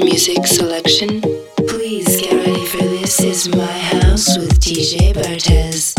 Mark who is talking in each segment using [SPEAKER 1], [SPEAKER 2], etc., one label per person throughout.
[SPEAKER 1] music selection? Please get ready for This Is My House with DJ Bartez.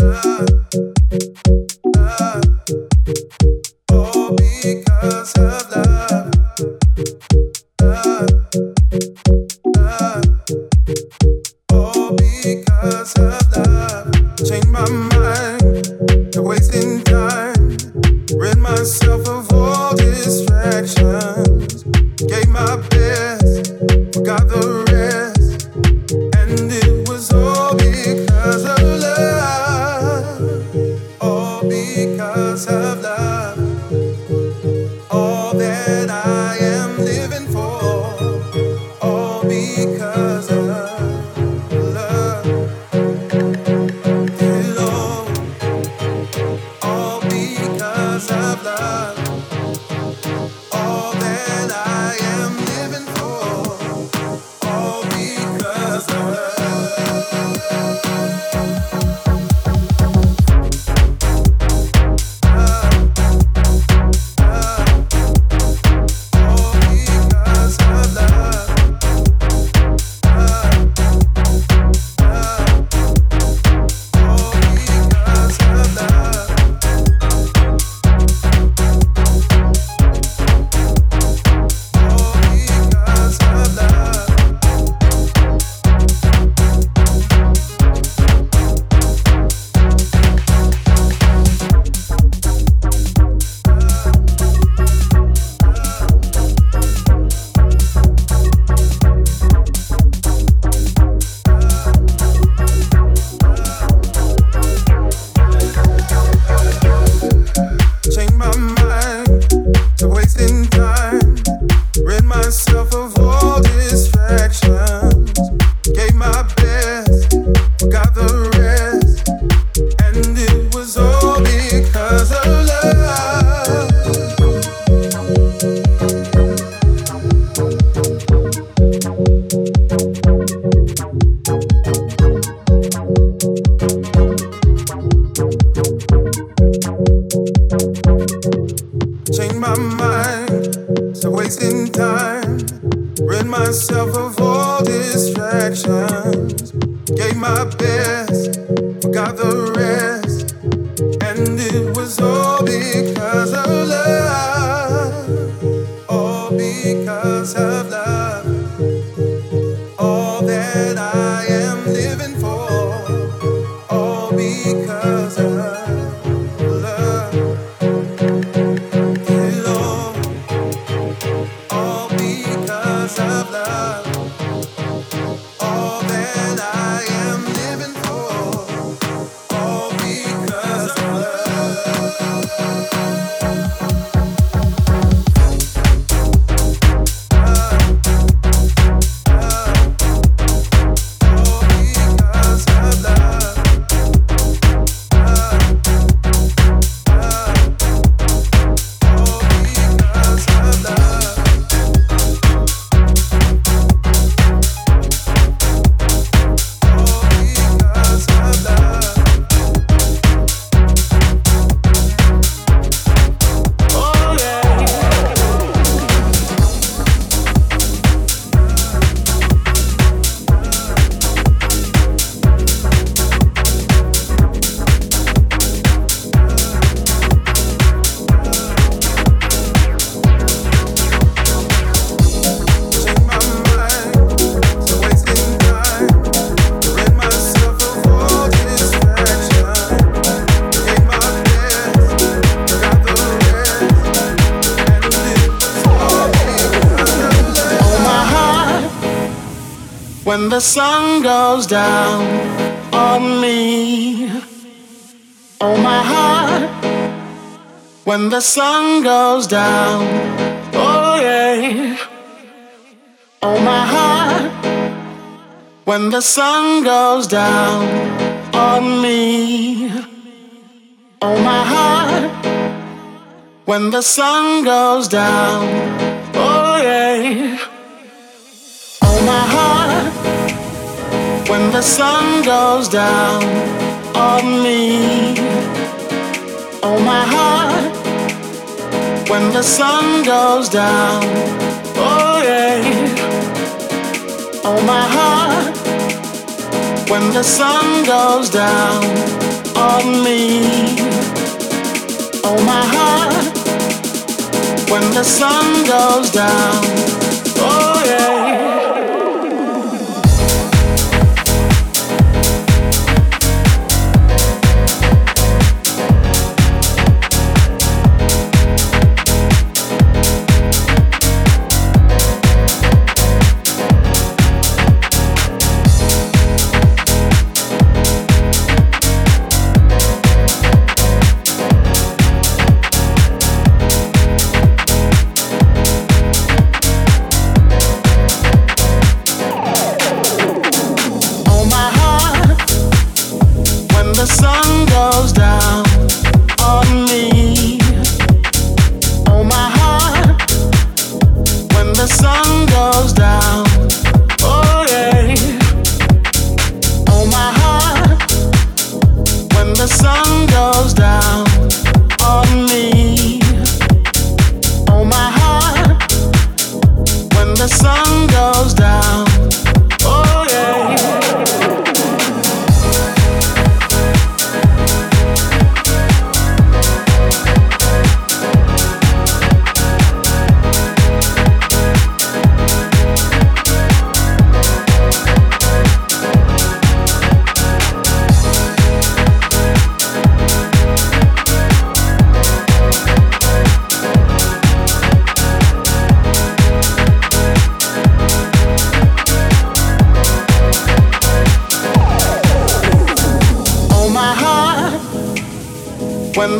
[SPEAKER 2] The sun goes down, oh, yeah. Oh, my heart, when the sun goes down on me. Oh, my heart, when the sun goes down, oh, yeah. Oh, my heart when the sun goes down on me. Oh, my heart, when the sun goes down, oh yeah. Oh my heart, when the sun goes down on me. Oh my heart, when the sun goes down.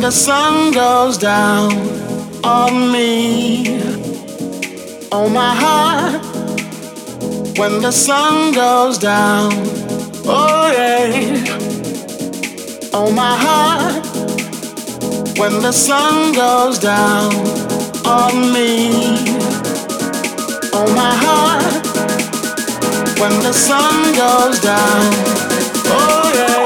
[SPEAKER 2] The sun goes down on me. Oh, my heart, when the sun goes down. Oh, yeah. Oh, my heart, when the sun goes down on me. Oh, my heart, when the sun goes down. Oh, yeah.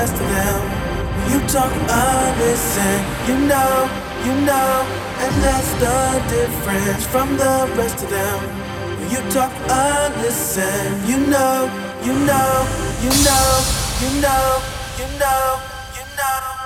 [SPEAKER 3] rest of them. You talk, I listen, you know, you know, and that's the difference from the rest of them. You talk and listen, you know, you know, you know, you know, you know, you know.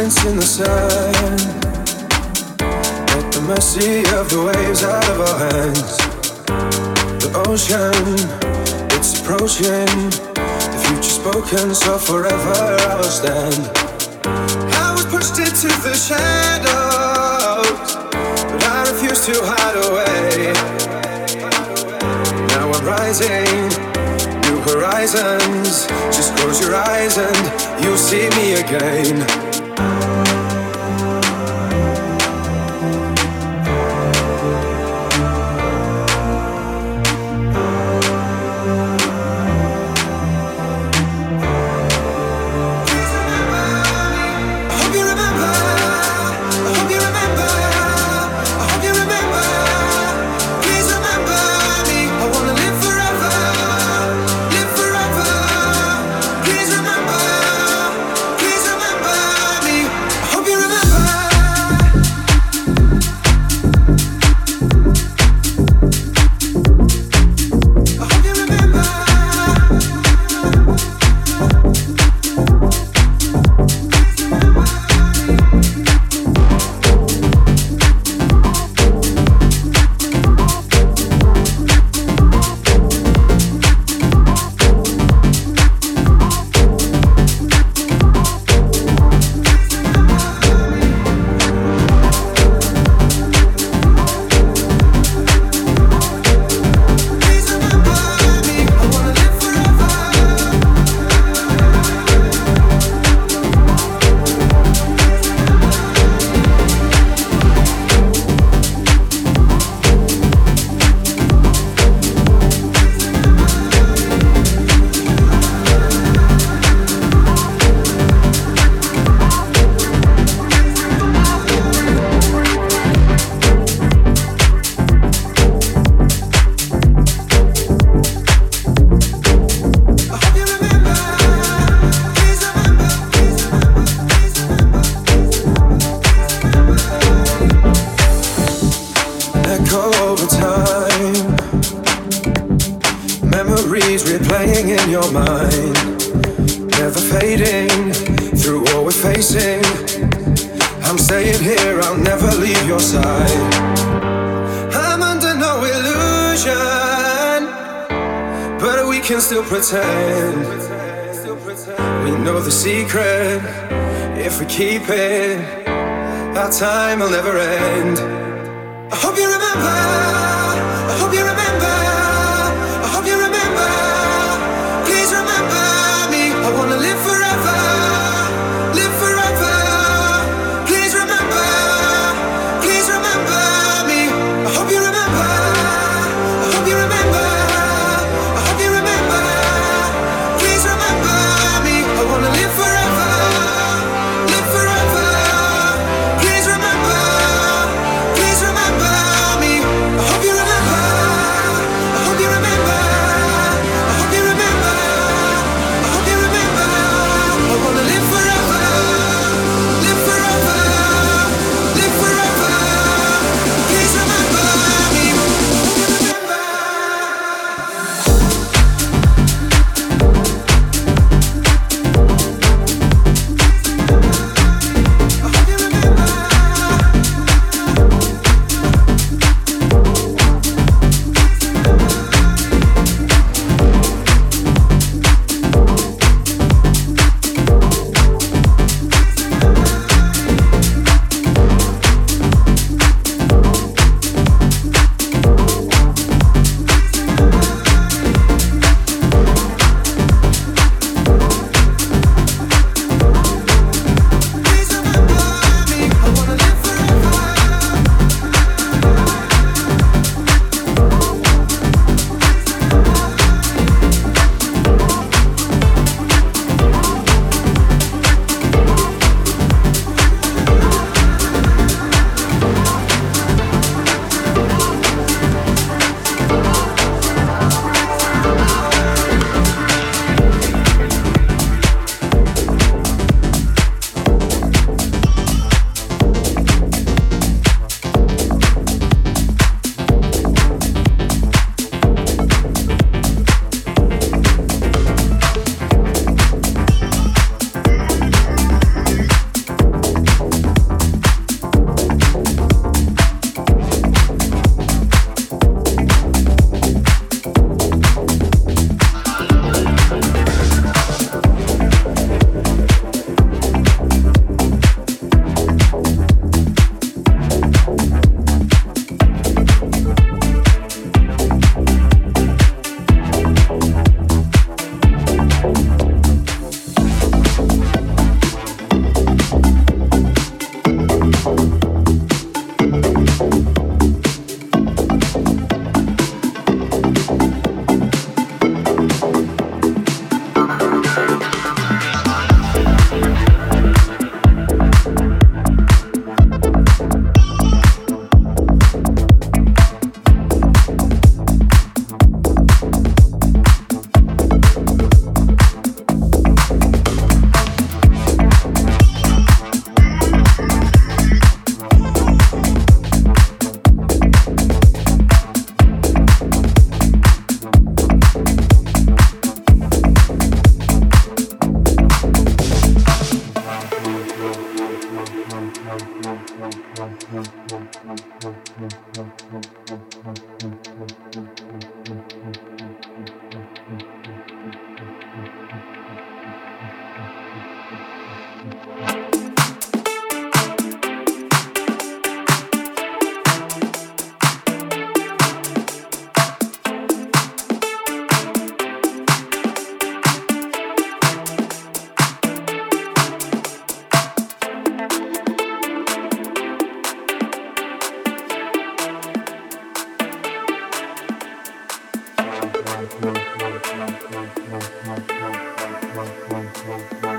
[SPEAKER 4] silence in the sun. At the mercy of the waves out of our hands. The ocean, it's approaching. The future spoken, so forever I will
[SPEAKER 5] stand. I
[SPEAKER 4] was pushed into the shadows, but I refuse to hide
[SPEAKER 5] away.
[SPEAKER 4] Now I'm rising horizons. Just close your eyes and you'll see me again.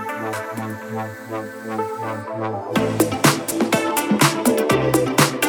[SPEAKER 4] Thank you.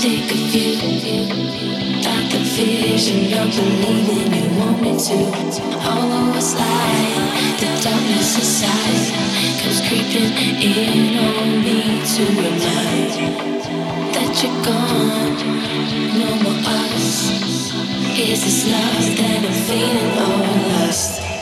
[SPEAKER 1] Think of you, got the vision of believing you want me to. Although it's like the darkness inside comes creeping in on me to remind that you're gone. No more us. Is this love that I'm feeling or lust?